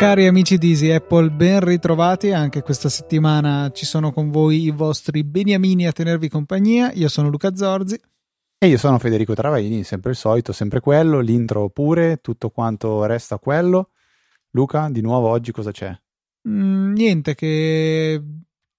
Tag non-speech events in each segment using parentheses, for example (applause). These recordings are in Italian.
Cari amici di Easy Apple, ben ritrovati. Anche questa settimana ci sono con voi i vostri beniamini a tenervi compagnia. Io sono Luca Zorzi. E io sono Federico Travaini, sempre il solito, sempre quello, l'intro pure, tutto quanto resta quello. Luca, di nuovo oggi cosa c'è? Mm, niente, che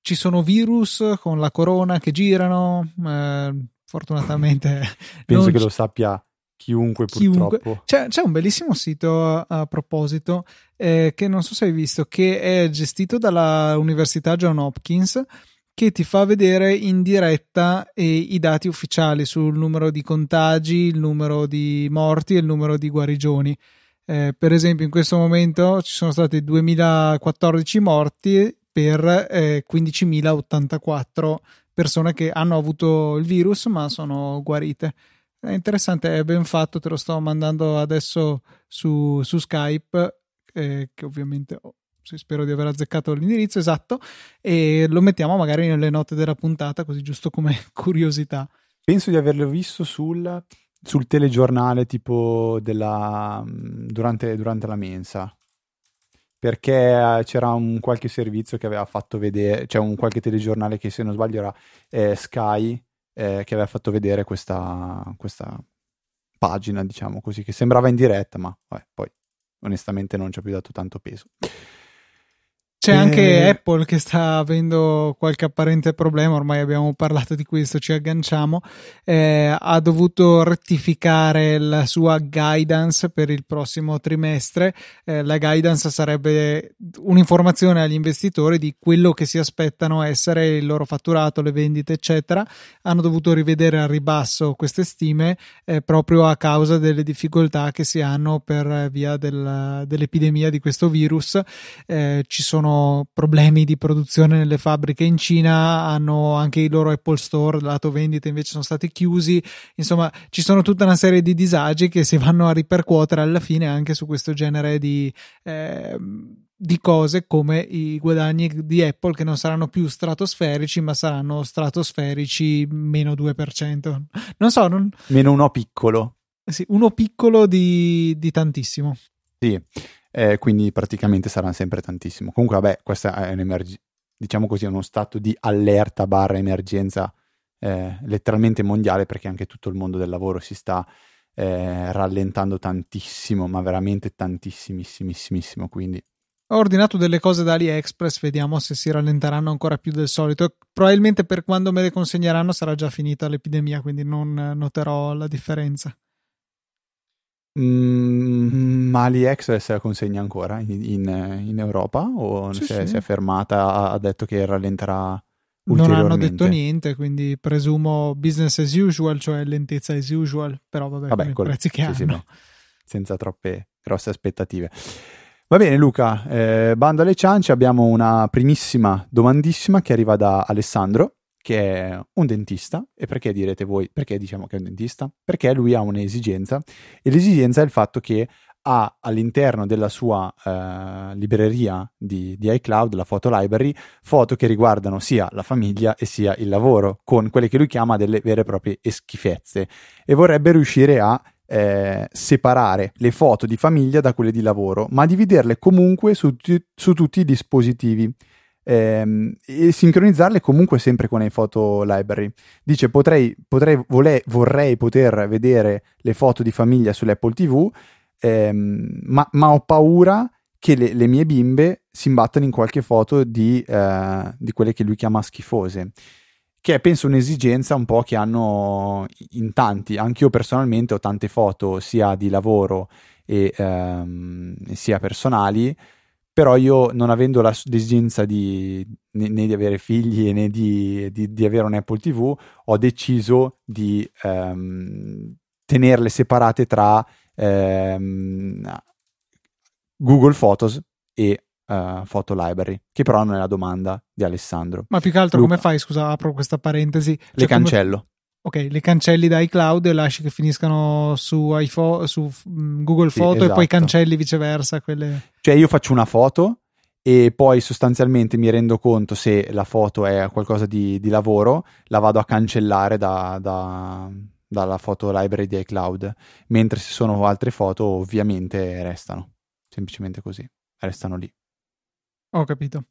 ci sono virus con la corona che girano. Eh, fortunatamente. (laughs) Penso che c- lo sappia chiunque purtroppo. Chiunque. C'è, c'è, un bellissimo sito a, a proposito eh, che non so se hai visto, che è gestito dalla Università John Hopkins che ti fa vedere in diretta eh, i dati ufficiali sul numero di contagi, il numero di morti e il numero di guarigioni. Eh, per esempio, in questo momento ci sono stati 2014 morti per eh, 15.084 persone che hanno avuto il virus ma sono guarite. È interessante, è ben fatto, te lo sto mandando adesso su, su Skype, eh, che ovviamente oh, spero di aver azzeccato l'indirizzo esatto, e lo mettiamo magari nelle note della puntata, così giusto come (laughs) curiosità. Penso di averlo visto sul, sul telegiornale tipo della, durante, durante la mensa perché c'era un qualche servizio che aveva fatto vedere, cioè un qualche telegiornale che se non sbaglio era eh, Sky, eh, che aveva fatto vedere questa, questa, pagina, diciamo così, che sembrava in diretta, ma vabbè, poi onestamente non ci ho più dato tanto peso. C'è anche eh. Apple che sta avendo qualche apparente problema, ormai abbiamo parlato di questo, ci agganciamo, eh, ha dovuto rettificare la sua guidance per il prossimo trimestre. Eh, la guidance sarebbe un'informazione agli investitori di quello che si aspettano essere il loro fatturato, le vendite, eccetera. Hanno dovuto rivedere a ribasso queste stime eh, proprio a causa delle difficoltà che si hanno per via del, dell'epidemia di questo virus. Eh, ci sono problemi di produzione nelle fabbriche in Cina, hanno anche i loro Apple Store, lato vendita invece sono stati chiusi, insomma ci sono tutta una serie di disagi che si vanno a ripercuotere alla fine anche su questo genere di... Eh, di cose come i guadagni di Apple che non saranno più stratosferici ma saranno stratosferici meno 2%. Non so, non... meno uno piccolo. Sì, uno piccolo di, di tantissimo. Sì, eh, quindi praticamente sarà sempre tantissimo. Comunque, vabbè, questa è diciamo così, uno stato di allerta barra emergenza eh, letteralmente mondiale perché anche tutto il mondo del lavoro si sta eh, rallentando tantissimo, ma veramente tantissimissimissimo, quindi... Ho ordinato delle cose da AliExpress, vediamo se si rallenteranno ancora più del solito. Probabilmente per quando me le consegneranno sarà già finita l'epidemia, quindi non noterò la differenza. Mm, ma AliExpress la consegna ancora in, in, in Europa o sì, si, è, sì. si, è, fermata? Ha detto che rallenterà non hanno detto niente, quindi presumo business as usual, cioè lentezza as usual, però vabbè, vabbè con i prezzi che sì, hanno. No. Senza troppe grosse aspettative. Va bene Luca, eh, bando alle ciance, abbiamo una primissima domandissima che arriva da Alessandro che è un dentista. E perché direte voi? Perché diciamo che è un dentista? Perché lui ha un'esigenza e l'esigenza è il fatto che ha all'interno della sua eh, libreria di, di, iCloud, la photo library, foto che riguardano sia la famiglia e sia il lavoro, con quelle che lui chiama delle vere e proprie schifezze. E vorrebbe riuscire a eh, separare le foto di famiglia da quelle di lavoro, ma dividerle comunque su, su tutti i dispositivi ehm, e sincronizzarle comunque sempre con iPhoto Library. Dice potrei, potrei vole, vorrei poter vedere le foto di famiglia sull'Apple TV, ehm, ma, ma, ho paura che le, le, mie bimbe si imbattano in qualche foto di, eh, di quelle che lui chiama schifose che è penso un'esigenza un po' che hanno in tanti, anche io personalmente ho tante foto sia di lavoro e ehm, sia personali però io non avendo la, l'esigenza di, né, né, di avere figli né di, di, di, avere un Apple TV, ho deciso di ehm, tenerle separate tra ehm, Google Photos e uh, Photo Library, che però non è la domanda di Alessandro. Ma più che altro Luca, come fai, scusa, apro questa parentesi. Cioè, le cancello. Come Ok, le cancelli da iCloud e lasci che finiscano su, iPhone, su mm, Google Foto sì, esatto. e poi esatto. cancelli viceversa quelle... Cioè io faccio una foto e poi sostanzialmente mi rendo conto se la foto è qualcosa di, di lavoro, la vado a cancellare da, da, dalla foto library di iCloud, mentre se sono altre foto ovviamente restano, semplicemente così, restano lì. Ho capito.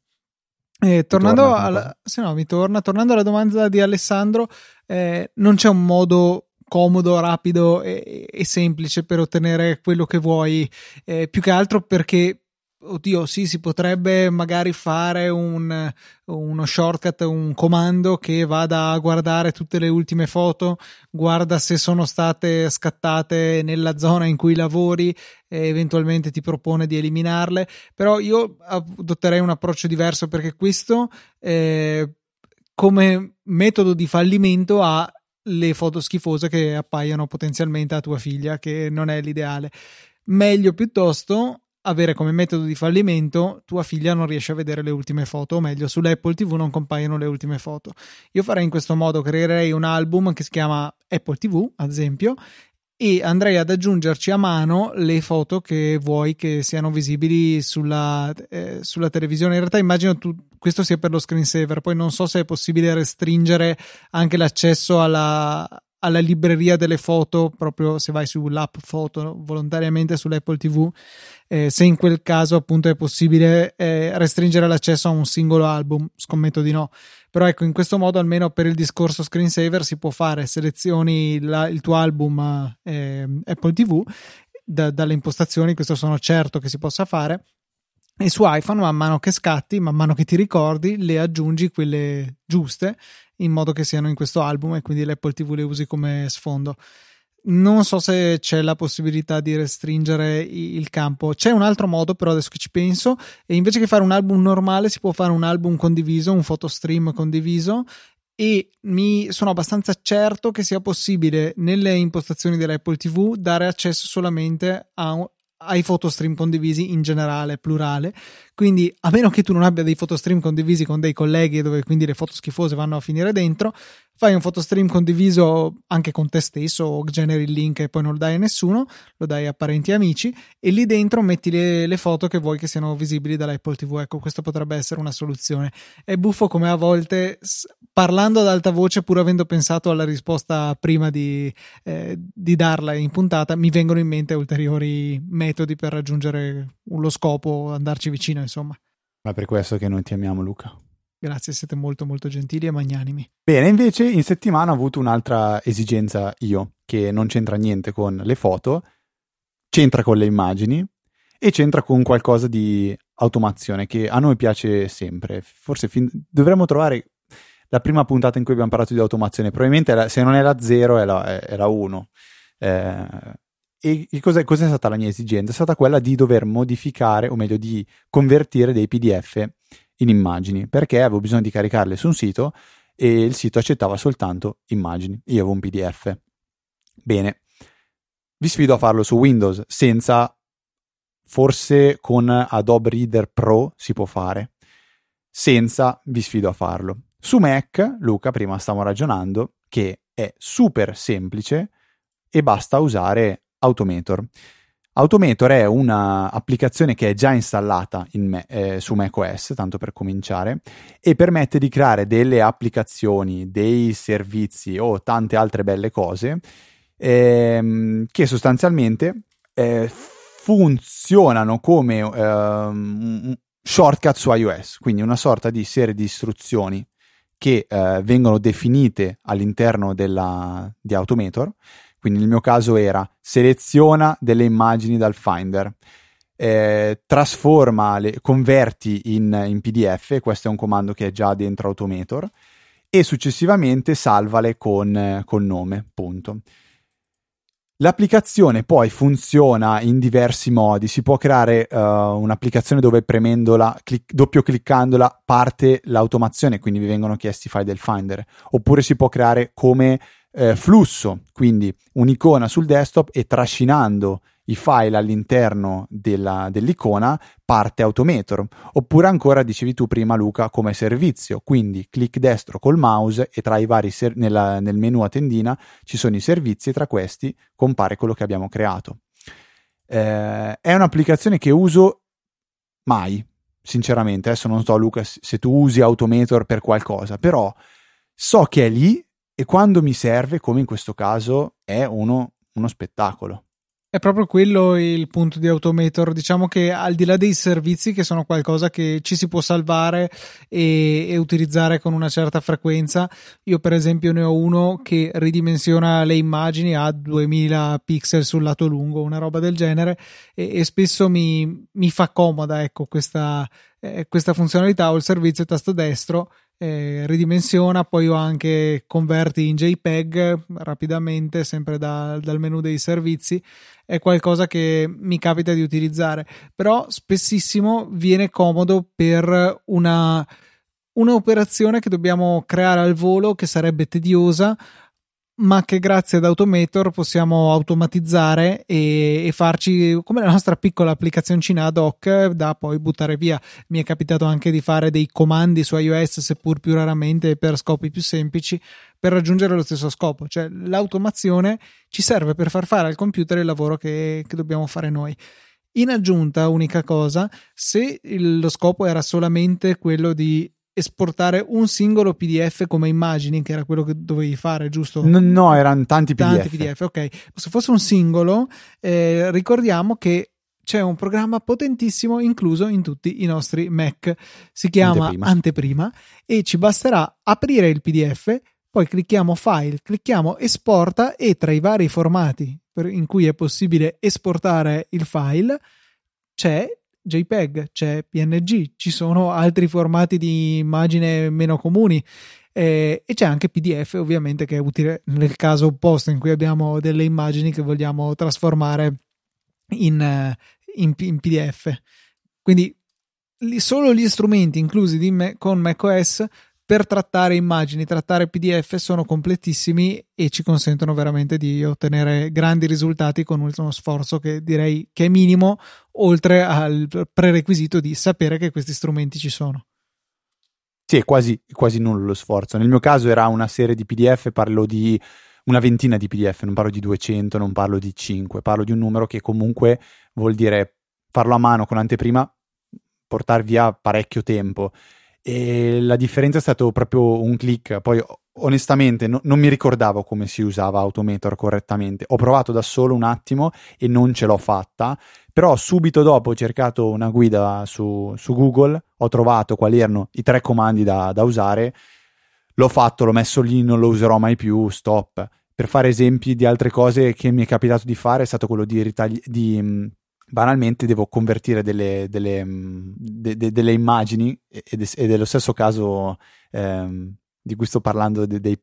Eh, tornando, alla, se no, mi torna, tornando alla domanda di Alessandro, eh, non c'è un modo comodo, rapido e, e, semplice per ottenere quello che vuoi, eh, più che altro perché Oddio, sì, si potrebbe magari fare un, uno shortcut, un comando che vada a guardare tutte le ultime foto, guarda se sono state scattate nella zona in cui lavori e eventualmente ti propone di eliminarle. Però io adotterei un approccio diverso perché questo eh, come metodo di fallimento ha le foto schifose che appaiono potenzialmente a tua figlia, che non è l'ideale. Meglio piuttosto avere come metodo di fallimento tua figlia non riesce a vedere le ultime foto, o meglio, sull'Apple TV non compaiono le ultime foto. Io farei in questo modo, creerei un album che si chiama Apple TV, ad esempio, e andrei ad aggiungerci a mano le foto che vuoi che siano visibili sulla, eh, sulla televisione. In realtà immagino tu, questo sia per lo screensaver, poi non so se è possibile restringere anche l'accesso alla, alla libreria delle foto, proprio se vai sull'app foto volontariamente sull'Apple TV, eh, se in quel caso appunto è possibile eh, restringere l'accesso a un singolo album, scommetto di no. Però ecco, in questo modo almeno per il discorso screensaver si può fare, selezioni la, il tuo album eh, Apple TV da, dalle impostazioni, questo sono certo che si possa fare, e su iPhone man mano che scatti, man mano che ti ricordi, le aggiungi quelle giuste in modo che siano in questo album e quindi l'Apple TV le usi come sfondo. Non so se c'è la possibilità di restringere il campo. C'è un altro modo, però adesso che ci penso, e invece che fare un album normale, si può fare un album condiviso, un photostream condiviso. E mi sono abbastanza certo che sia possibile nelle impostazioni dell'Apple TV dare accesso solamente a, ai photostream condivisi in generale, plurale. Quindi, a meno che tu non abbia dei photostream condivisi con dei colleghi dove quindi le foto schifose vanno a finire dentro, fai un photostream condiviso anche con te stesso o generi il link e poi non lo dai a nessuno, lo dai a parenti e amici e lì dentro metti le, le foto che vuoi che siano visibili dall'Apple TV. Ecco, questo potrebbe essere una soluzione. È buffo come a volte, parlando ad alta voce, pur avendo pensato alla risposta prima di, eh, di darla in puntata, mi vengono in mente ulteriori metodi per raggiungere lo scopo, andarci vicino, insomma. Ma per questo che noi ti amiamo, Luca. Grazie, siete molto molto gentili e magnanimi. Bene, invece in settimana ho avuto un'altra esigenza io, che non c'entra niente con le foto, c'entra con le immagini e c'entra con qualcosa di automazione che a noi piace sempre. Forse fin... dovremmo trovare la prima puntata in cui abbiamo parlato di automazione, probabilmente la... se non è la 0 è la, è la 1. Eh... E cos'è, cos'è stata la mia esigenza? È stata quella di dover modificare, o meglio di convertire dei PDF in immagini perché avevo bisogno di caricarle su un sito e il sito accettava soltanto immagini. Io avevo un PDF. Bene, vi sfido a farlo su Windows senza, forse con Adobe Reader Pro si può fare, senza vi sfido a farlo. Su Mac, Luca, prima stavamo ragionando che è super semplice e basta usare Automator. Automator è un'applicazione che è già installata in, eh, su macOS, tanto per cominciare, e permette di creare delle applicazioni, dei servizi o tante altre belle cose ehm, che sostanzialmente eh, funzionano come ehm, shortcut su iOS, quindi una sorta di serie di istruzioni che eh, vengono definite all'interno della, di Automator quindi nel mio caso era seleziona delle immagini dal Finder, eh, trasforma, le, converti in, in, PDF, questo è un comando che è già dentro Automator, e successivamente salvale con, con nome, punto. L'applicazione poi funziona in diversi modi, si può creare uh, un'applicazione dove premendola, clic- doppio cliccandola parte l'automazione, quindi vi vengono chiesti i file del Finder, oppure si può creare come eh, flusso, quindi un'icona sul desktop e trascinando i file all'interno della, dell'icona parte Automator. Oppure ancora, dicevi tu prima Luca, come servizio, quindi clic destro col mouse e tra i vari ser- nella, nel menu a tendina ci sono i servizi e tra questi compare quello che abbiamo creato. Eh, è un'applicazione che uso mai, sinceramente, adesso non so Luca se tu usi Automator per qualcosa, però so che è lì e quando mi serve, come in questo caso, è uno, uno spettacolo. È proprio quello il punto di Automator. Diciamo che al di là dei servizi che sono qualcosa che ci si può salvare e, e, utilizzare con una certa frequenza, io per esempio ne ho uno che ridimensiona le immagini a 2000 pixel sul lato lungo, una roba del genere, e, e spesso mi, mi, fa comoda ecco, questa, eh, questa funzionalità. Ho il servizio tasto destro eh, ridimensiona, poi ho anche converti in JPEG rapidamente, sempre da, dal menu dei servizi. È qualcosa che mi capita di utilizzare, però spessissimo viene comodo per una un'operazione che dobbiamo creare al volo che sarebbe tediosa ma che grazie ad Automator possiamo automatizzare e, e, farci come la nostra piccola applicazioncina ad hoc da poi buttare via. Mi è capitato anche di fare dei comandi su iOS, seppur più raramente per scopi più semplici, per raggiungere lo stesso scopo. Cioè l'automazione ci serve per far fare al computer il lavoro che, che dobbiamo fare noi. In aggiunta, unica cosa, se lo scopo era solamente quello di esportare un singolo PDF come immagini, che era quello che dovevi fare, giusto? No, no erano tanti PDF. Tanti PDF, ok. Se fosse un singolo, eh, ricordiamo che c'è un programma potentissimo incluso in tutti i nostri Mac. Si chiama Anteprima, Anteprima e ci basterà aprire il PDF, poi clicchiamo File, clicchiamo Esporta e tra i vari formati in cui è possibile esportare il file c'è JPEG, c'è PNG, ci sono altri formati di immagine meno comuni eh, e c'è anche PDF ovviamente che è utile nel caso opposto in cui abbiamo delle immagini che vogliamo trasformare in, eh, in, in PDF. Quindi solo gli strumenti inclusi me, con macOS per trattare immagini, trattare PDF sono completissimi e ci consentono veramente di ottenere grandi risultati con uno sforzo che direi che è minimo, oltre al prerequisito di sapere che questi strumenti ci sono. Sì, è quasi, quasi nullo lo sforzo. Nel mio caso era una serie di PDF, parlo di una ventina di PDF, non parlo di 200, non parlo di 5, parlo di un numero che comunque vuol dire farlo a mano con anteprima, portare via parecchio tempo e la differenza è stato proprio un click. Poi onestamente no, non mi ricordavo come si usava Automator correttamente. Ho provato da solo un attimo e non ce l'ho fatta, però subito dopo ho cercato una guida su, su Google, ho trovato quali erano i tre comandi da, da usare, l'ho fatto, l'ho messo lì, non lo userò mai più, stop. Per fare esempi di altre cose che mi è capitato di fare è stato quello di, ritagli- di banalmente devo convertire delle, delle, mm, de, de, delle immagini ed è, lo stesso caso ehm, di cui sto parlando dei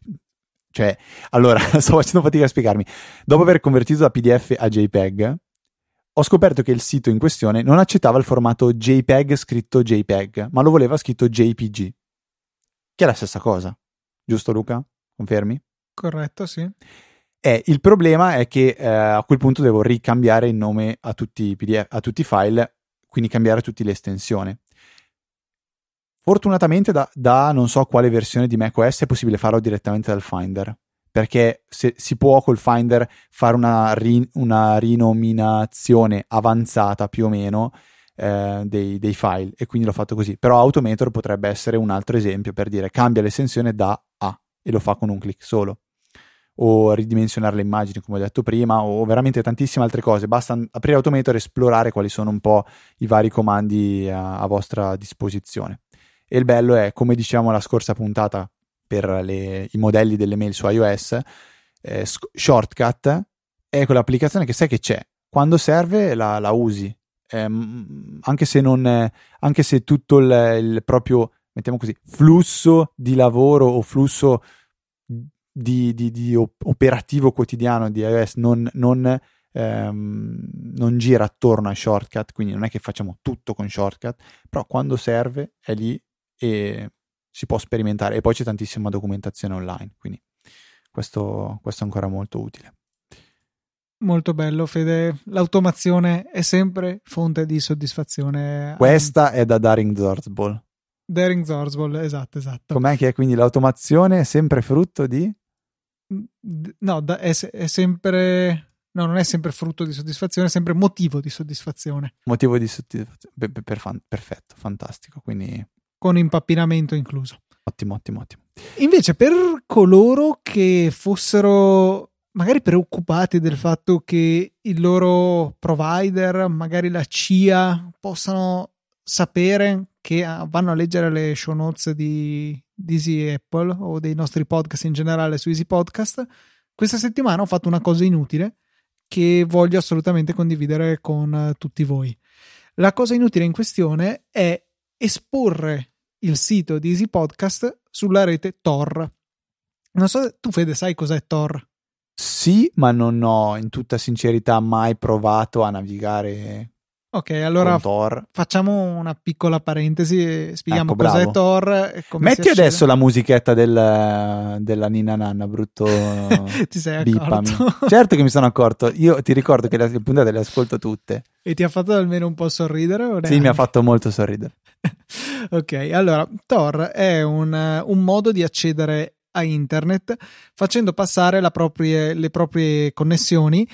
cioè, allora, (laughs) sto facendo fatica a spiegarmi. Dopo aver convertito da PDF a JPEG, ho scoperto che il sito in questione non accettava il formato JPEG scritto JPEG, ma lo voleva scritto JPG, che è la stessa cosa. Giusto Luca? Confermi? Corretto, sì. E il problema è che eh, a quel punto devo ricambiare il nome a tutti i PDF, a tutti i file, quindi cambiare tutte le estensioni. Fortunatamente da, da, non so quale versione di macOS è possibile farlo direttamente dal Finder, perché se, si può col Finder fare una, ri, una rinominazione avanzata più o meno eh, dei, dei, file e quindi l'ho fatto così. Però Automator potrebbe essere un altro esempio per dire cambia l'estensione da A e lo fa con un clic solo o ridimensionare le immagini, come ho detto prima, o veramente tantissime altre cose. Basta aprire Automator e esplorare quali sono un po' i vari comandi a, a vostra disposizione. E il bello è, come diciamo la scorsa puntata per le, i modelli delle mail su iOS, eh, Shortcut è quell'applicazione che sai che c'è. Quando serve la, la usi. Eh, anche se non anche se tutto il, il proprio mettiamo così flusso di lavoro o flusso di, di, di operativo quotidiano di iOS non, non, ehm, non gira attorno ai shortcut, quindi non è che facciamo tutto con shortcut, però quando serve è lì e si può sperimentare e poi c'è tantissima documentazione online, quindi questo, questo è ancora molto utile. Molto bello, Fede. L'automazione è sempre fonte di soddisfazione. Questa è da Daring Zorzball. Daring Zorzball, esatto, esatto. Com'è che è quindi l'automazione è sempre frutto di? No, da, è, è, sempre. No, non è sempre frutto di soddisfazione, è sempre motivo di soddisfazione. Motivo di soddisfazione. Per, per fan, perfetto, fantastico. Quindi... Con impappinamento incluso. Ottimo, ottimo, ottimo. Invece, per coloro che fossero magari preoccupati del fatto che il loro provider, magari la CIA, possano sapere che ah, vanno a leggere le show notes di, di Easy Apple o dei nostri podcast in generale su Easy Podcast, questa settimana ho fatto una cosa inutile che voglio assolutamente condividere con eh, tutti voi. La cosa inutile in questione è esporre il sito di Easy Podcast sulla rete Tor. Non so, tu Fede sai cos'è Tor? Sì, ma non ho in tutta sincerità mai provato a navigare Ok, allora facciamo una piccola parentesi e spieghiamo ecco, cos'è Thor. Metti adesso la musichetta del, della Nina Nanna, brutto. (laughs) ti sei bippami. accorto? certo che mi sono accorto. Io ti ricordo che le puntate le ascolto tutte. E ti ha fatto almeno un po' sorridere? sì, mi ha fatto molto sorridere. (laughs) ok, allora Thor è un, un modo di accedere a internet facendo passare proprie, le proprie connessioni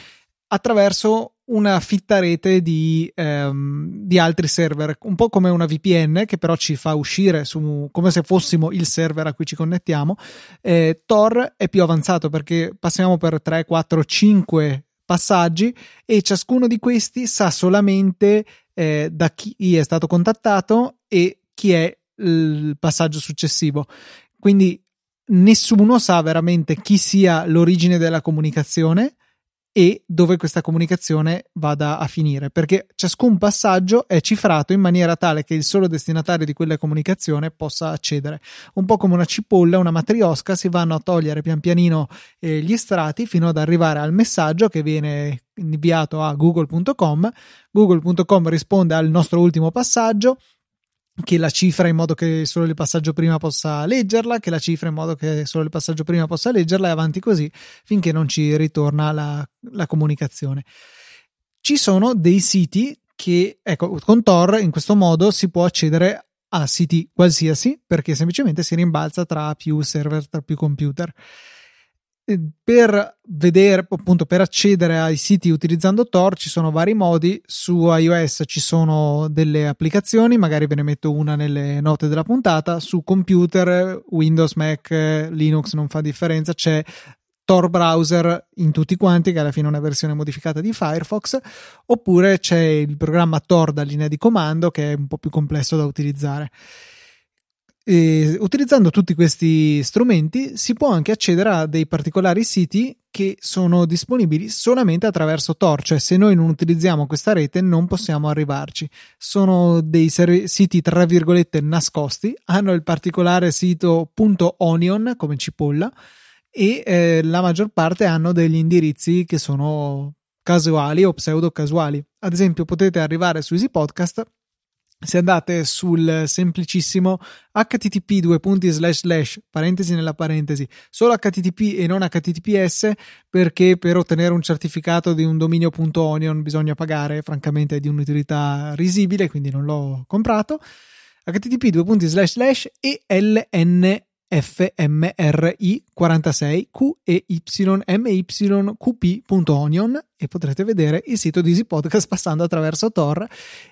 attraverso una fitta rete di, ehm, di, altri server, un po' come una VPN che però ci fa uscire su, come se fossimo il server a cui ci connettiamo. Eh, Tor è più avanzato perché passiamo per 3, 4, 5 passaggi e ciascuno di questi sa solamente eh, da chi è stato contattato e chi è il passaggio successivo. Quindi nessuno sa veramente chi sia l'origine della comunicazione e dove questa comunicazione vada a finire, perché ciascun passaggio è cifrato in maniera tale che il solo destinatario di quella comunicazione possa accedere. Un po' come una cipolla, una matriosca, si vanno a togliere pian pianino eh, gli strati fino ad arrivare al messaggio che viene inviato a google.com. Google.com risponde al nostro ultimo passaggio, che la cifra in modo che solo il passaggio prima possa leggerla, che la cifra in modo che solo il passaggio prima possa leggerla e avanti così finché non ci ritorna la, la comunicazione. Ci sono dei siti che, ecco, con Tor in questo modo si può accedere a siti qualsiasi perché semplicemente si rimbalza tra più server, tra più computer per vedere appunto per accedere ai siti utilizzando Tor ci sono vari modi. Su iOS ci sono delle applicazioni magari ve ne metto una nelle note della puntata. Su computer Windows Mac Linux non fa differenza c'è Tor browser in tutti quanti che alla fine è una versione modificata di Firefox oppure c'è il programma Tor da linea di comando che è un po' più complesso da utilizzare e utilizzando tutti questi strumenti si può anche accedere a dei particolari siti che sono disponibili solamente attraverso Tor, cioè se noi non utilizziamo questa rete non possiamo arrivarci. Sono dei ser- siti tra virgolette nascosti, hanno il particolare sito .onion come cipolla e eh, la maggior parte hanno degli indirizzi che sono casuali o pseudo casuali. Ad esempio potete arrivare su Easy Podcast se andate sul semplicissimo http due punti slash slash parentesi nella parentesi solo http e non https perché per ottenere un certificato di un dominio.onion bisogna pagare francamente è di un'utilità risibile quindi non l'ho comprato. Http due punti slash slash eln fmri46 qeyMYQP.onion e potrete vedere il sito di Easy Podcast (laughs) passando attraverso Tor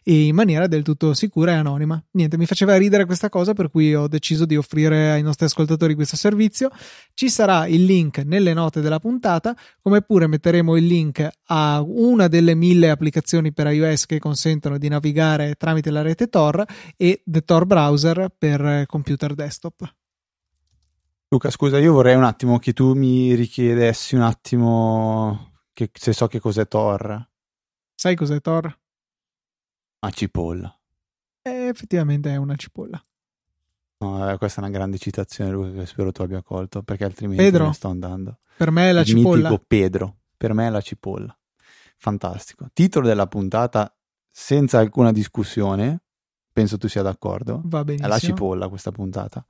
in maniera del tutto sicura e anonima. Niente, mi faceva ridere questa cosa per cui ho deciso di offrire ai nostri ascoltatori questo servizio. Ci sarà il link nelle note della puntata, come pure metteremo il link a una delle mille applicazioni per iOS che consentono di navigare tramite la rete Tor e The Tor Browser per computer desktop. Luca, scusa, io vorrei un attimo che tu mi richiedessi un attimo che, se so che cos'è Thor. Sai cos'è Thor? Una cipolla. Eh, effettivamente è una cipolla. No, eh, questa è una grande citazione, Luca, che spero tu abbia colto, perché altrimenti Pedro, non sto andando. Per me è la Il cipolla. Mitico Pedro, per me è la cipolla. Fantastico. Titolo della puntata, senza alcuna discussione, penso tu sia d'accordo. Va benissimo. È la cipolla questa puntata.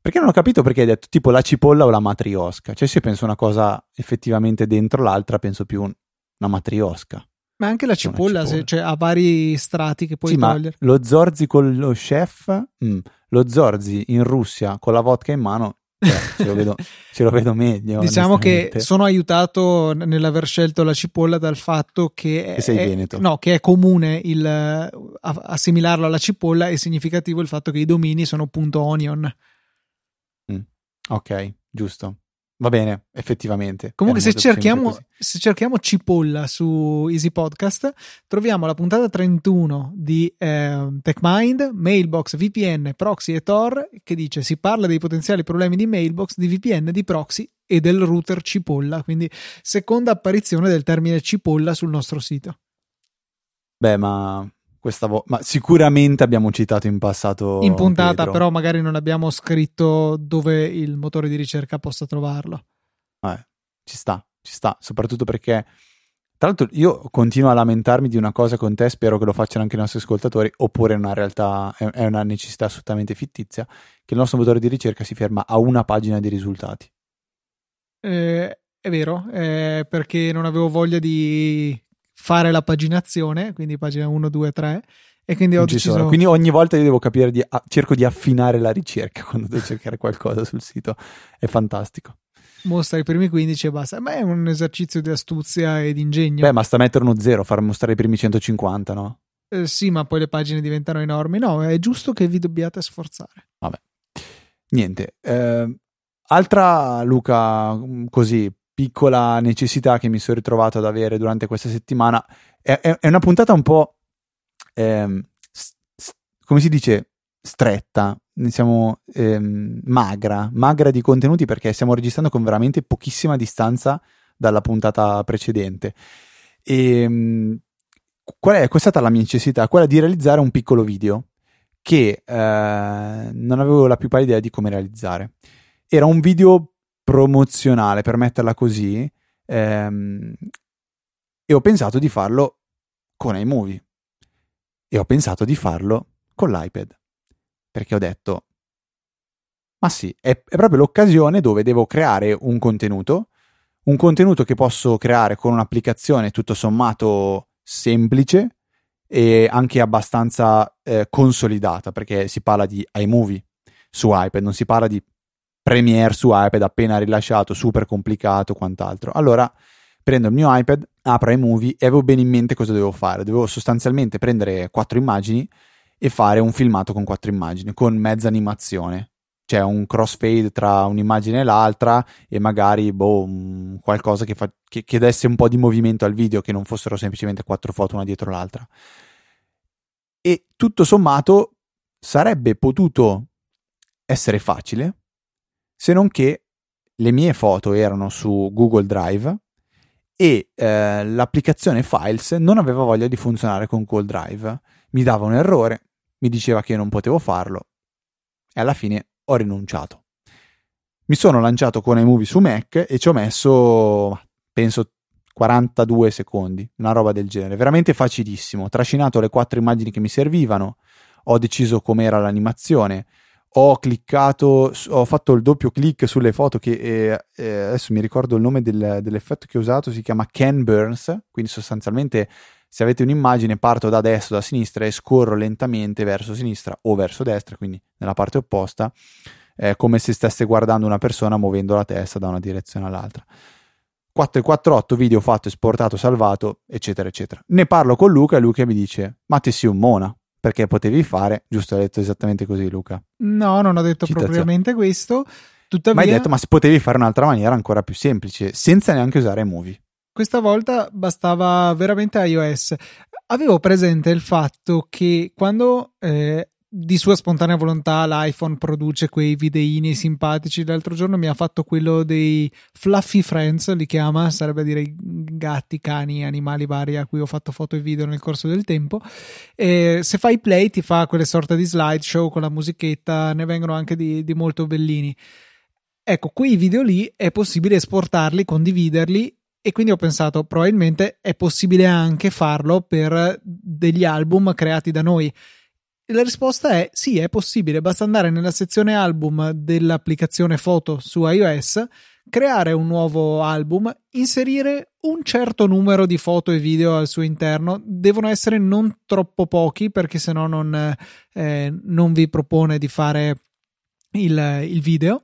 Perché non ho capito perché hai detto tipo la cipolla o la matriosca. Cioè, se penso una cosa effettivamente dentro l'altra, penso più una matriosca. Ma anche la cipolla, cipolla. Se, cioè, ha vari strati che puoi sì, togliere. lo zorzi con lo chef, mm, lo zorzi in Russia con la vodka in mano, Cioè, ce, lo vedo, (laughs) ce, lo vedo, meglio. Diciamo che sono aiutato nell'aver scelto la cipolla dal fatto che, che sei è. No, che è comune il, assimilarlo alla cipolla e significativo il fatto che i domini sono punto onion. Ok, giusto. Va bene, effettivamente. Comunque, se cerchiamo, se cerchiamo, cipolla su Easy Podcast, troviamo la puntata 31 di eh, TechMind, Mailbox, VPN, Proxy e Tor, che dice si parla dei potenziali problemi di Mailbox, di VPN, di Proxy e del router cipolla. Quindi, seconda apparizione del termine cipolla sul nostro sito. Beh, ma questa volta, ma sicuramente abbiamo citato in passato. In puntata, Pietro. però magari non abbiamo scritto dove il motore di ricerca possa trovarlo. Eh, ci sta, ci sta, soprattutto perché. Tra l'altro, io continuo a lamentarmi di una cosa con te, spero che lo facciano anche i nostri ascoltatori, oppure è una realtà, è una necessità assolutamente fittizia, che il nostro motore di ricerca si ferma a una pagina di risultati. Eh, è vero, eh, perché non avevo voglia di fare la paginazione, quindi pagina 1, 2, 3. E quindi ho deciso... Sono. Quindi ogni volta io devo capire, di, cerco di affinare la ricerca (laughs) quando devo cercare qualcosa sul sito. È fantastico. Mostra i primi 15 e basta. Ma è un esercizio di astuzia e di ingegno. Beh, basta mettere uno zero, far mostrare i primi 150, no? Eh, sì, ma poi le pagine diventano enormi. No, è giusto che vi dobbiate sforzare. Vabbè. Niente. Eh, altra, Luca, mm, così, piccola necessità che mi sono ritrovato ad avere durante questa settimana. È, è, è una puntata un po', ehm, come si dice, stretta, siamo ehm, magra, magra di contenuti perché stiamo registrando con veramente pochissima distanza dalla puntata precedente. E ehm, qual è, qual è stata la mia necessità? Quella di realizzare un piccolo video che eh, non avevo la più pallida idea di come realizzare. Era un video promozionale, per metterla così, ehm, e ho pensato di farlo con iMovie. E ho pensato di farlo con l'iPad. Perché ho detto, ma sì, è, è proprio l'occasione dove devo creare un contenuto, un contenuto che posso creare con un'applicazione tutto sommato semplice e anche abbastanza eh, consolidata, perché si parla di iMovie su iPad, non si parla di Premiere su iPad appena rilasciato, super complicato, quant'altro. Allora prendo il mio iPad, apro iMovie e avevo bene in mente cosa dovevo fare. Dovevo sostanzialmente prendere quattro immagini e fare un filmato con quattro immagini, con mezza animazione. Cioè un crossfade tra un'immagine e l'altra e magari boh, qualcosa che, fa, che, che desse un po' di movimento al video, che non fossero semplicemente quattro foto una dietro l'altra. E tutto sommato sarebbe potuto essere facile se non che le mie foto erano su Google Drive e eh, l'applicazione Files non aveva voglia di funzionare con Google Drive. Mi dava un errore, mi diceva che non potevo farlo e alla fine ho rinunciato. Mi sono lanciato con iMovie su Mac e ci ho messo, penso, 42 secondi, una roba del genere. Veramente facilissimo. Ho trascinato le quattro immagini che mi servivano, ho deciso com'era l'animazione, ho cliccato, ho fatto il doppio clic sulle foto che eh, eh, adesso mi ricordo il nome del, dell'effetto che ho usato, si chiama Ken Burns, quindi sostanzialmente se avete un'immagine parto da destra o da sinistra e scorro lentamente verso sinistra o verso destra, quindi nella parte opposta, eh, come se stesse guardando una persona muovendo la testa da una direzione all'altra. 448 video fatto, esportato, salvato, eccetera, eccetera. Ne parlo con Luca e Luca mi dice: Ma ti sei un mona perché potevi fare, giusto, hai detto esattamente così Luca. No, non ho detto Citazione. propriamente questo. Tuttavia, ma hai detto, ma potevi fare un'altra maniera ancora più semplice, senza neanche usare Movie. Questa volta bastava veramente iOS. Avevo presente il fatto che quando eh, di sua spontanea volontà l'iPhone produce quei videini simpatici. L'altro giorno mi ha fatto quello dei Fluffy Friends, li chiama, sarebbe a dire gatti, cani, animali vari a cui ho fatto foto e video nel corso del tempo. E se fai play ti fa quelle sorte di slideshow con la musichetta, ne vengono anche di, di molto bellini. Ecco, quei video lì è possibile esportarli, condividerli e quindi ho pensato probabilmente è possibile anche farlo per degli album creati da noi la risposta è sì, è possibile, basta andare nella sezione album dell'applicazione foto su iOS, creare un nuovo album, inserire un certo numero di foto e video al suo interno, devono essere non troppo pochi perché sennò non, eh, non vi propone di fare il, il video.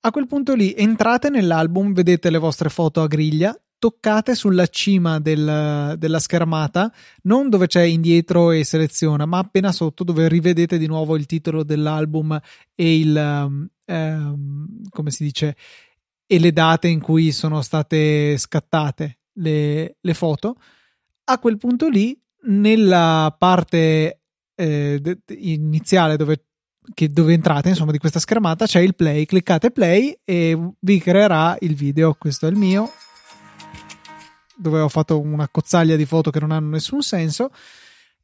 A quel punto lì entrate nell'album, vedete le vostre foto a griglia, toccate sulla cima del, della schermata, non dove c'è indietro e seleziona, ma appena sotto dove rivedete di nuovo il titolo dell'album e il um, um, come si dice e le date in cui sono state scattate le, le foto. A quel punto lì, nella parte eh, iniziale dove che dove entrate insomma di questa schermata c'è il play cliccate play e vi creerà il video questo è il mio dove ho fatto una cozzaglia di foto che non hanno nessun senso.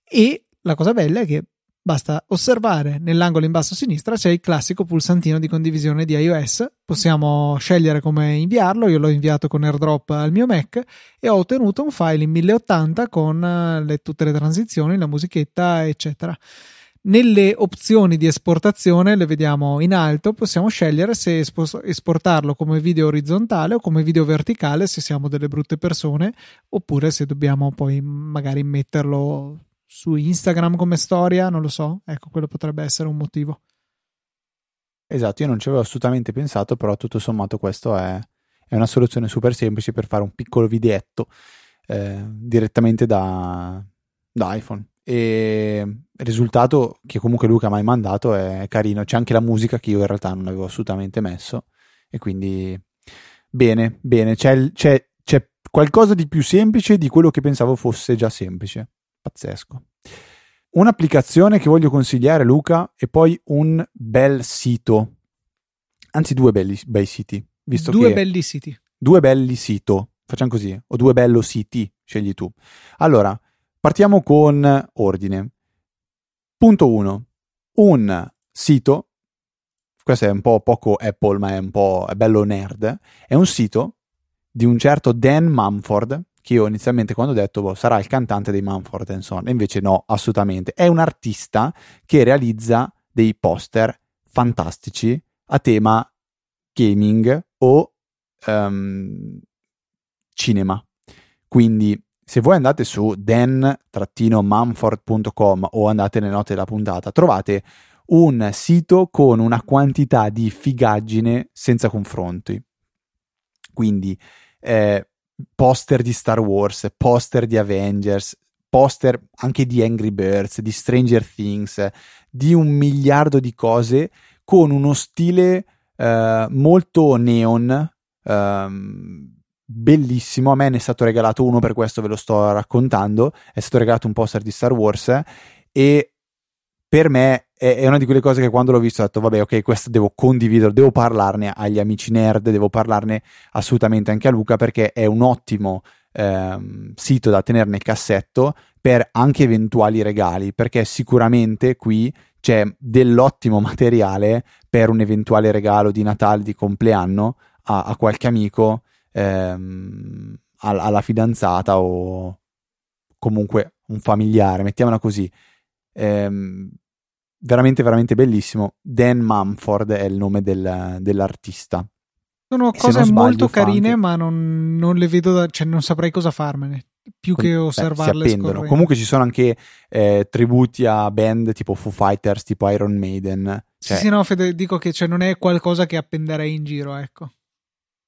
E la cosa bella è che basta osservare nell'angolo in basso a sinistra c'è il classico pulsantino di condivisione di iOS. Possiamo scegliere come inviarlo. Io l'ho inviato con airdrop al mio Mac e ho ottenuto un file in 1080 con eh, le, tutte le transizioni la musichetta eccetera nelle opzioni di esportazione, le vediamo in alto, possiamo scegliere se esportarlo come video orizzontale o come video verticale se siamo delle brutte persone, oppure se dobbiamo poi magari metterlo su Instagram come storia, non lo so, ecco, quello potrebbe essere un motivo. Esatto, io non ci avevo assolutamente pensato, però tutto sommato questo è, è una soluzione super semplice per fare un piccolo videetto eh, direttamente da, da iPhone e il risultato che comunque Luca mi ha mandato è carino. C'è anche la musica che io in realtà non avevo assolutamente messo. E quindi bene bene. C'è, c'è, c'è qualcosa di più semplice di quello che pensavo fosse già semplice. Pazzesco. Un'applicazione che voglio consigliare Luca e poi un bel sito. Anzi due belli, bei siti visto due che belli siti. Due belli sito. Facciamo così. O due bello siti scegli tu. Allora Partiamo con ordine. Punto 1. Un sito, questo è un po' poco Apple, ma è un po' è bello nerd, è un sito di un certo Dan Mumford, che io inizialmente quando ho detto boh, sarà il cantante dei Mumford Son, e invece no, assolutamente. È un artista che realizza dei poster fantastici a tema gaming o um, cinema. Quindi se voi andate su dan-mumford.com o andate nelle note della puntata, trovate un sito con una quantità di figaggine senza confronti. Quindi eh, poster di Star Wars, poster di Avengers, poster anche di Angry Birds, di Stranger Things, di un miliardo di cose con uno stile eh, molto neon. Ehm, bellissimo. A me ne è stato regalato uno, per questo ve lo sto raccontando. È stato regalato un poster di Star Wars e per me è, una di quelle cose che quando l'ho visto ho detto vabbè ok questo devo condividerlo, devo parlarne agli amici nerd, devo parlarne assolutamente anche a Luca perché è un ottimo ehm, sito da tenere nel cassetto per anche eventuali regali perché sicuramente qui c'è dell'ottimo materiale per un eventuale regalo di Natale, di compleanno a, a qualche amico ehm, alla fidanzata o comunque un familiare, mettiamola così. Ehm, veramente, veramente bellissimo. Dan Mumford è il nome del, dell'artista. Sono cose sbaglio, molto carine, ma non, non, le vedo, da, cioè non saprei cosa farmene. Più che osservarle. Beh, si appendono. Comunque ci sono anche eh, tributi a band tipo Foo Fighters, tipo Iron Maiden. Cioè... Sì, sì, no, Fede, dico che cioè, non è qualcosa che appenderei in giro, ecco.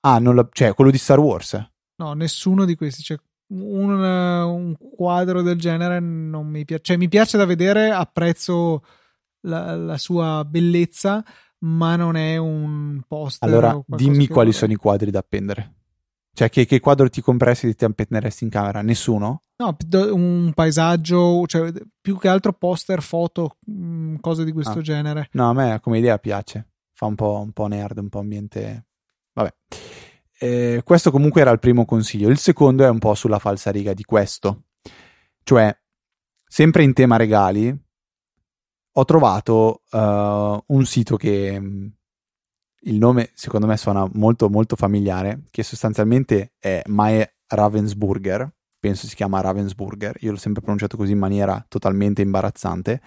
Ah, non la, cioè quello di Star Wars? No, nessuno di questi. Cioè, un, un quadro del genere non mi piace. Cioè, mi piace da vedere, apprezzo la, la sua bellezza, ma non è un poster. Allora, dimmi quali vorrei. sono i quadri da appendere. Cioè, che, che quadro ti compressi e ti appenderesti in camera? Nessuno? No, un paesaggio, cioè più che altro poster, foto, mm, cose di questo ah. genere. No, a me come idea piace. Fa un po', un po' nerd, un po' ambiente Vabbè. Eh, questo comunque era il primo consiglio. Il secondo è un po' sulla falsariga di questo. Cioè, sempre in tema regali, ho trovato uh, un sito che mm, il nome secondo me suona molto molto familiare, che sostanzialmente è My Ravensburger, penso si chiama Ravensburger, io l'ho sempre pronunciato così in maniera totalmente imbarazzante,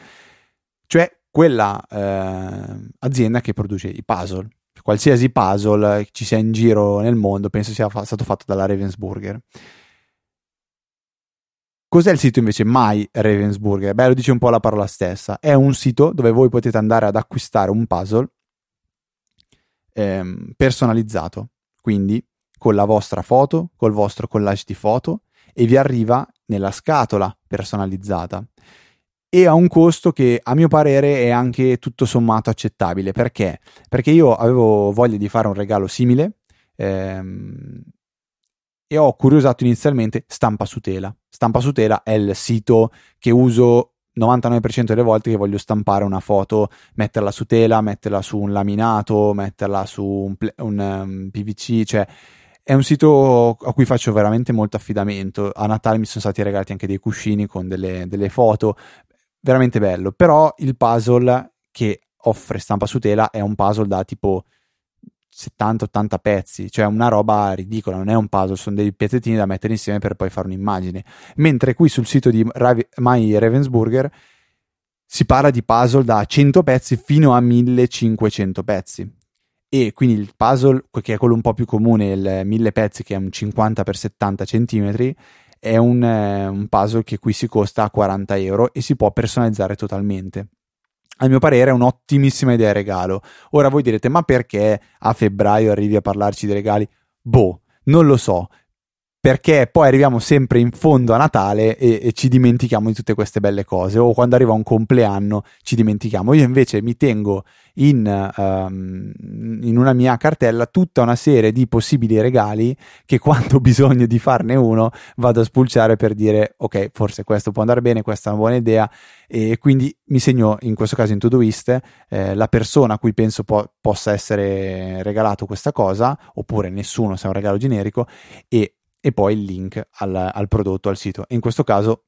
cioè quella eh, azienda che produce i puzzle qualsiasi puzzle ci sia in giro nel mondo, penso sia fa- stato fatto dalla Ravensburger. Cos'è il sito invece My Ravensburger? Beh, lo dice un po' la parola stessa. È un sito dove voi potete andare ad acquistare un puzzle ehm, personalizzato, quindi con la vostra foto, col vostro collage di foto e vi arriva nella scatola personalizzata e a un costo che a mio parere è anche tutto sommato accettabile. Perché? Perché io avevo voglia di fare un regalo simile ehm, e ho curiosato inizialmente Stampa su tela. Stampa su tela è il sito che uso 99% delle volte che voglio stampare una foto, metterla su tela, metterla su un laminato, metterla su un, un um, PVC, cioè è un sito a cui faccio veramente molto affidamento. A Natale mi sono stati regalati anche dei cuscini con delle, delle foto veramente bello, però il puzzle che offre stampa su tela è un puzzle da tipo 70-80 pezzi, cioè una roba ridicola, non è un puzzle, sono dei pezzettini da mettere insieme per poi fare un'immagine. Mentre qui sul sito di Rav- My Ravensburger si parla di puzzle da 100 pezzi fino a 1500 pezzi. E quindi il puzzle, che è quello un po' più comune, il 1000 pezzi che è un 50 x 70 cm, è un, eh, un puzzle che qui si costa 40 euro e si può personalizzare totalmente. A mio parere è un'ottimissima idea regalo. Ora voi direte, ma perché a febbraio arrivi a parlarci di regali? Boh, non lo so perché poi arriviamo sempre in fondo a Natale e, e, ci dimentichiamo di tutte queste belle cose o quando arriva un compleanno ci dimentichiamo. Io invece mi tengo in, um, in una mia cartella tutta una serie di possibili regali che quando (laughs) ho bisogno di farne uno vado a spulciare per dire ok forse questo può andare bene, questa è una buona idea e quindi mi segno in questo caso in Todoist eh, la persona a cui penso po- possa essere regalato questa cosa oppure nessuno se è un regalo generico e e poi il link al, al prodotto, al sito. in questo caso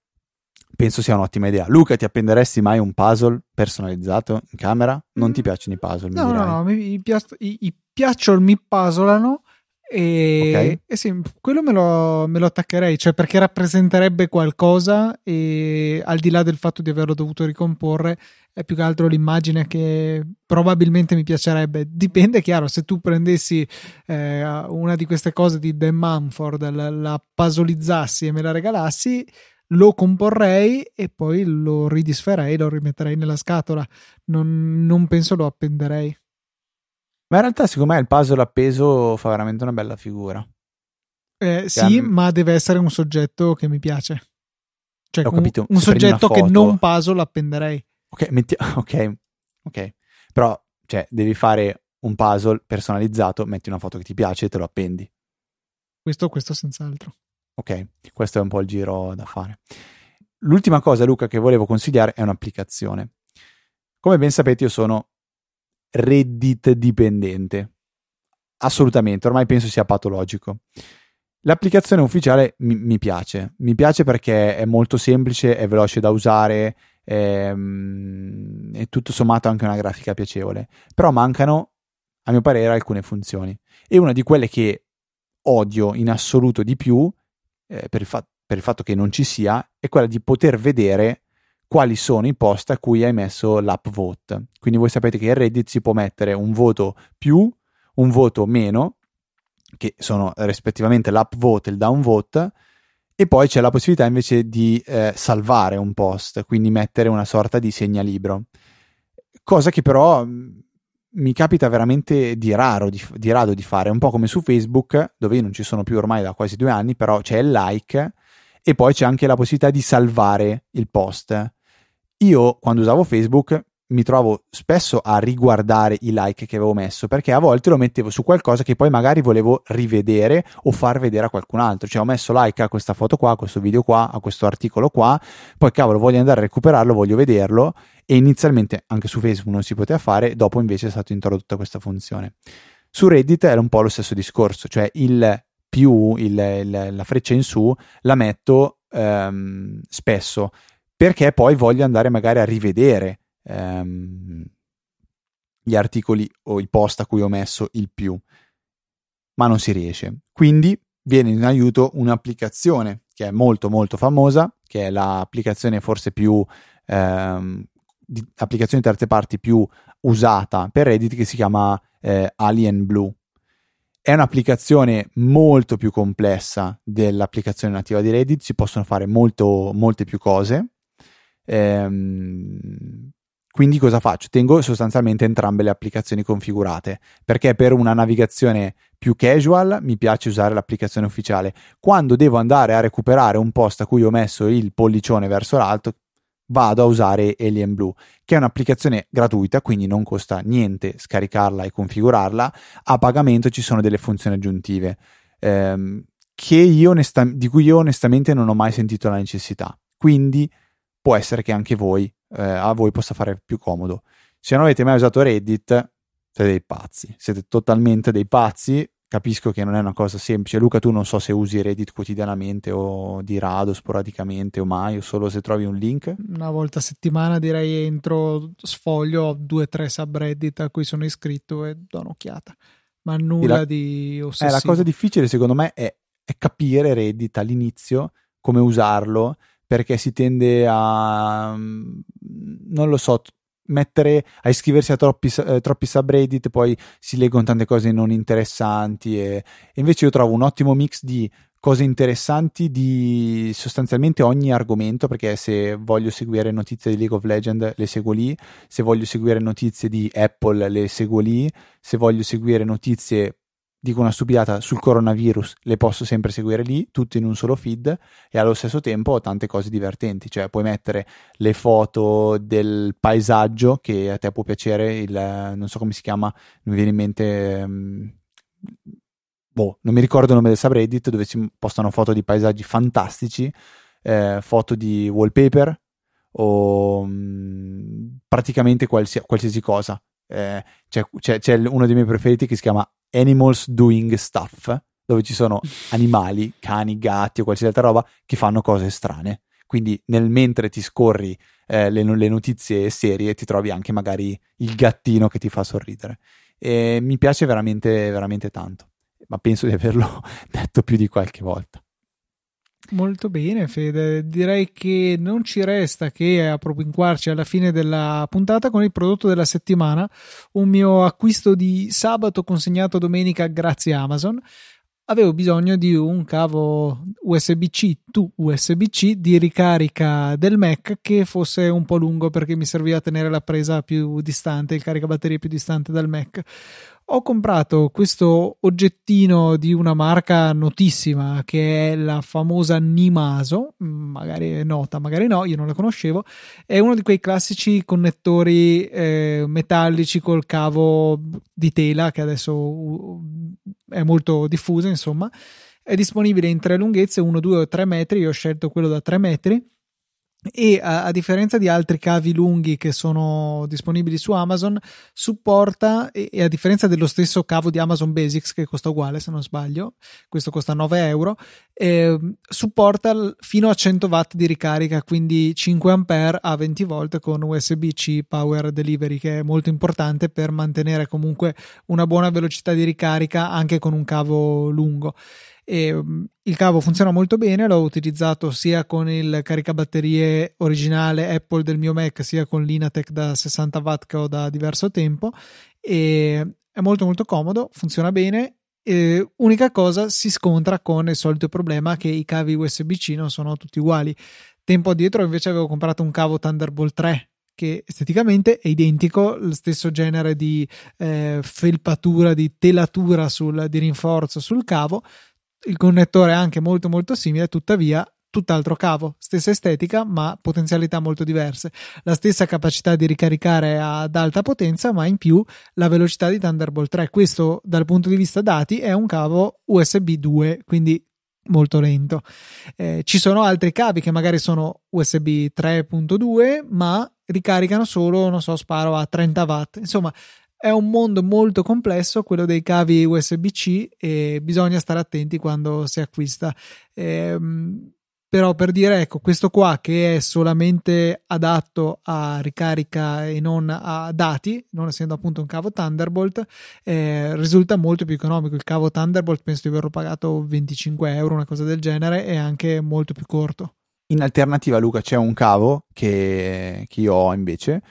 penso sia un'ottima idea. Luca, ti appenderesti mai un puzzle personalizzato in camera? Non ti piacciono i puzzle? No, no, no, mi, piac- i, i piacciono, mi puzzolano. E, okay. e sì, quello me lo, me lo, attaccherei, cioè perché rappresenterebbe qualcosa e al di là del fatto di averlo dovuto ricomporre, è più che altro l'immagine che probabilmente mi piacerebbe. Dipende, chiaro, se tu prendessi eh, una di queste cose di Dan Mumford, la, la puzzleizzassi e me la regalassi, lo comporrei e poi lo ridisferei, lo rimetterei nella scatola. Non, non penso lo appenderei. Ma in realtà, secondo me, il puzzle appeso fa veramente una bella figura. Eh, sì, um... ma deve essere un soggetto che mi piace. Cioè, Ho capito. un, un soggetto che non puzzle appenderei. Ok, metti... (laughs) ok, ok. Però, cioè, devi fare un puzzle personalizzato, metti una foto che ti piace e te lo appendi. Questo, questo senz'altro. Ok, questo è un po' il giro da fare. L'ultima cosa, Luca, che volevo consigliare è un'applicazione. Come ben sapete, io sono Reddit dipendente. Assolutamente, ormai penso sia patologico. L'applicazione ufficiale mi, mi, piace, mi piace perché è molto semplice, è veloce da usare, è, ehm, è tutto sommato anche una grafica piacevole, però mancano, a mio parere, alcune funzioni. E una di quelle che odio in assoluto di più, eh, per, il fa- per il fatto che non ci sia, è quella di poter vedere quali sono i post a cui hai messo l'upvote. Quindi voi sapete che in Reddit si può mettere un voto più, un voto meno, che sono rispettivamente l'upvote e il downvote, e poi c'è la possibilità invece di eh, salvare un post, quindi mettere una sorta di segnalibro. Cosa che però mm, mi capita veramente di raro di, di rado di fare, un po' come su Facebook, dove io non ci sono più ormai da quasi due anni, però c'è il like e poi c'è anche la possibilità di salvare il post. Io quando usavo Facebook mi trovo spesso a riguardare i like che avevo messo perché a volte lo mettevo su qualcosa che poi magari volevo rivedere o far vedere a qualcun altro. Cioè ho messo like a questa foto qua, a questo video qua, a questo articolo qua, poi cavolo voglio andare a recuperarlo, voglio vederlo e inizialmente anche su Facebook non si poteva fare, dopo invece è stata introdotta questa funzione. Su Reddit era un po' lo stesso discorso, cioè il più, il, il, la freccia in su la metto ehm, spesso perché poi voglio andare magari a rivedere ehm, gli articoli o i post a cui ho messo il più, ma non si riesce. Quindi viene in aiuto un'applicazione che è molto molto famosa, che è l'applicazione forse più ehm, di applicazione terze parti più usata per Reddit che si chiama eh, Alien Blue. È un'applicazione molto più complessa dell'applicazione nativa di Reddit, si possono fare molto, molte più cose. Ehm, Quindi cosa faccio? Tengo sostanzialmente entrambe le applicazioni configurate, perché per una navigazione più casual mi piace usare l'applicazione ufficiale. Quando devo andare a recuperare un post a cui ho messo il pollicione verso l'alto, vado a usare Alien Blue, che è un'applicazione gratuita, quindi non costa niente scaricarla e configurarla. A pagamento ci sono delle funzioni aggiuntive ehm, onesta- di cui io onestamente non ho mai sentito la necessità. Quindi può essere che anche voi eh, a voi possa fare più comodo. Se non avete mai usato Reddit, siete dei pazzi, siete totalmente dei pazzi. Capisco che non è una cosa semplice. Luca, tu non so se usi Reddit quotidianamente o di rado, sporadicamente o mai, o solo se trovi un link. Una volta a settimana direi entro, sfoglio due o tre subreddit a cui sono iscritto e do un'occhiata. Ma nulla la, di ossessivo. Eh, la cosa difficile secondo me è, è capire Reddit all'inizio, come usarlo perché si tende a, non lo so, mettere, a iscriversi a troppi, eh, troppi subreddit, poi si leggono tante cose non interessanti e, e invece io trovo un ottimo mix di cose interessanti di sostanzialmente ogni argomento perché se voglio seguire notizie di League of Legends le seguo lì, se voglio seguire notizie di Apple le seguo lì, se voglio seguire notizie dico una stupidata sul coronavirus, le posso sempre seguire lì, tutte in un solo feed e allo stesso tempo ho tante cose divertenti, cioè puoi mettere le foto del paesaggio che a te può piacere, il, non so come si chiama, mi viene in mente... Um, boh, non mi ricordo il nome del subreddit dove si postano foto di paesaggi fantastici, eh, foto di wallpaper o um, praticamente qualsiasi, qualsiasi cosa. Eh, c'è, c'è, c'è, uno dei miei preferiti che si chiama Animals Doing Stuff, dove ci sono (laughs) animali, cani, gatti o qualsiasi altra roba che fanno cose strane. Quindi nel mentre ti scorri eh, le, le, notizie serie ti trovi anche magari il gattino che ti fa sorridere. E mi piace veramente, veramente tanto, ma penso di averlo (laughs) detto più di qualche volta. Molto bene, Fede. Direi che non ci resta che appropinquarci alla fine della puntata con il prodotto della settimana, un mio acquisto di sabato consegnato domenica grazie a Amazon. Avevo bisogno di un cavo USB-C to USB-C di ricarica del Mac che fosse un po' lungo perché mi serviva a tenere la presa più distante, il caricabatterie più distante dal Mac ho comprato questo oggettino di una marca notissima che è la famosa Nimaso, magari è nota, magari no, io non la conoscevo, è uno di quei classici connettori eh, metallici col cavo di tela che adesso è molto diffuso, insomma, è disponibile in tre lunghezze, 1, 2 o 3 metri, io ho scelto quello da 3 metri e a, a, differenza di altri cavi lunghi che sono disponibili su Amazon supporta e, e, a differenza dello stesso cavo di Amazon Basics che costa uguale se non sbaglio questo costa 9 euro eh, supporta fino a 100 watt di ricarica quindi 5 ampere a 20 volt con USB-C power delivery che è molto importante per mantenere comunque una buona velocità di ricarica anche con un cavo lungo e, um, il cavo funziona molto bene, l'ho utilizzato sia con il caricabatterie originale Apple del mio Mac, sia con l'Inatec da 60 watt che ho da diverso tempo e è molto molto comodo, funziona bene. E unica cosa, si scontra con il solito problema che i cavi USB-C non sono tutti uguali. Tempo addietro invece avevo comprato un cavo Thunderbolt 3 che esteticamente è identico, lo stesso genere di eh, felpatura, di telatura sul, di rinforzo sul cavo, il connettore è anche molto molto simile, tuttavia tutt'altro cavo, stessa estetica ma potenzialità molto diverse, la stessa capacità di ricaricare ad alta potenza ma in più la velocità di Thunderbolt 3. Questo dal punto di vista dati è un cavo USB 2, quindi molto lento. Eh, ci sono altri cavi che magari sono USB 3.2 ma ricaricano solo, non so, sparo a 30 watt. Insomma, è un mondo molto complesso quello dei cavi USB-C e bisogna stare attenti quando si acquista. Ehm, però per dire, ecco, questo qua che è solamente adatto a ricarica e non a dati, non essendo appunto un cavo Thunderbolt, eh, risulta molto più economico. Il cavo Thunderbolt penso di averlo pagato 25 euro, una cosa del genere, e anche molto più corto. In alternativa, Luca, c'è un cavo che, che io ho invece,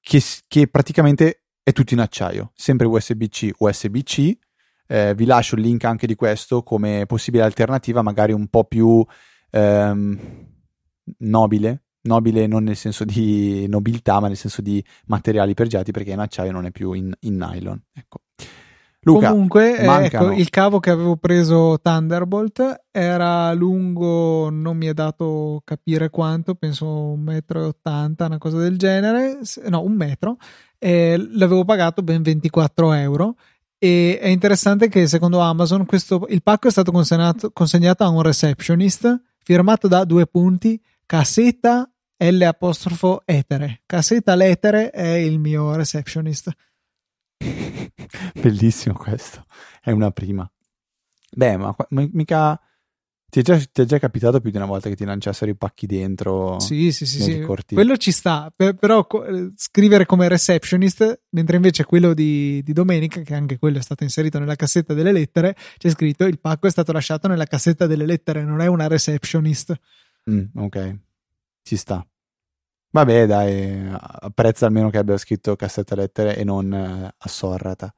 che, che praticamente è tutto in acciaio, sempre USB-C, USB-C. Eh, vi lascio il link anche di questo come possibile alternativa, magari un po' più ehm, nobile, nobile non nel senso di nobiltà, ma nel senso di materiali pregiati, perché in acciaio non è più in, in nylon. Ecco. Luca, Comunque, eh, ecco, il cavo che avevo preso Thunderbolt era lungo, non mi è dato capire quanto, penso un metro e ottanta, una cosa del genere, no, un metro, e l'avevo pagato ben 24 euro. E è interessante che secondo Amazon questo, il pacco è stato consegnato, consegnato a un receptionist firmato da due punti, cassetta L apostrofo etere. Cassetta l'etere è il mio receptionist. (laughs) Bellissimo questo, è una prima. Beh, ma, ma mica... Ti è, già, ti è, già, capitato più di una volta che ti lanciassero i pacchi dentro? Sì, sì, sì, sì. quello ci sta, per, però eh, scrivere come receptionist, mentre invece quello di, di, domenica, che anche quello è stato inserito nella cassetta delle lettere, c'è scritto il pacco è stato lasciato nella cassetta delle lettere, non è una receptionist. Mm, ok, ci sta. Vabbè, dai, apprezza almeno che abbia scritto cassetta lettere e non eh, assorrata.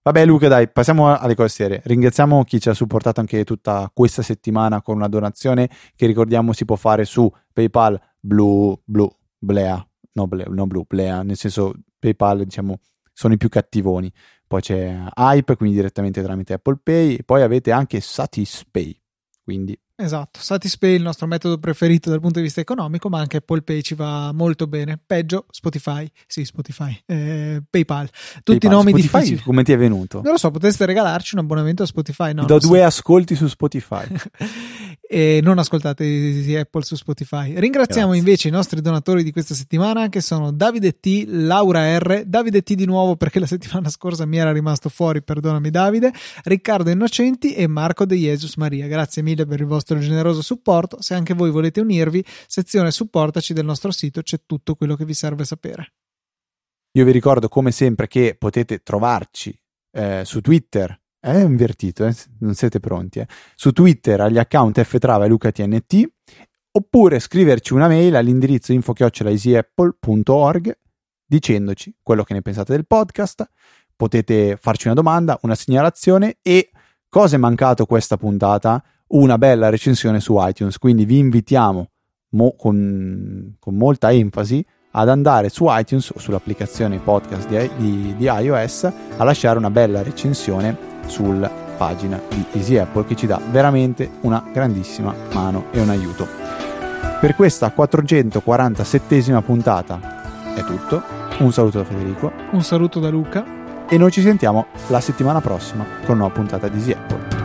Vabbè, Luca, dai, passiamo alle cose serie. Ringraziamo chi ci ha supportato anche tutta questa settimana con una donazione che ricordiamo si può fare su PayPal Blue, Blue, Blea, no, Blea, no Blue, Blea, nel senso PayPal, diciamo, sono i più cattivoni. Poi c'è Hype, quindi direttamente tramite Apple Pay, e poi avete anche Satispay, quindi Esatto, Satispay è il nostro metodo preferito dal punto di vista economico, ma anche Apple Pay ci va molto bene. Peggio Spotify, sì, Spotify, eh, PayPal, tutti PayPal. i nomi Spotify, difficili. Come ti è venuto? Non lo so, potreste regalarci un abbonamento a Spotify. No, do due so. ascolti su Spotify. (laughs) e non ascoltate Apple su Spotify. Ringraziamo Grazie. invece i nostri donatori di questa settimana che sono Davide T, Laura R, Davide T di nuovo perché la settimana scorsa mi era rimasto fuori, perdonami Davide, Riccardo Innocenti e Marco De Jesus Maria. Grazie mille per il vostro generoso supporto. Se anche voi volete unirvi, sezione supportaci del nostro sito, c'è tutto quello che vi serve sapere. Io vi ricordo come sempre che potete trovarci eh, su Twitter, è invertito, eh? non siete pronti, eh? su Twitter agli account ftrava e lucatnt oppure scriverci una mail all'indirizzo info-easyapple.org dicendoci quello che ne pensate del podcast, potete farci una domanda, una segnalazione e cosa è mancato questa puntata una bella recensione su iTunes. Quindi vi invitiamo mo- con, con, molta enfasi ad andare su iTunes o sull'applicazione podcast di, di, di, iOS a lasciare una bella recensione sulla pagina di Easy Apple che ci dà veramente una grandissima mano e un aiuto. Per questa 447esima puntata è tutto. Un saluto da Federico. Un saluto da Luca. E noi ci sentiamo la settimana prossima con una nuova puntata di Easy Apple.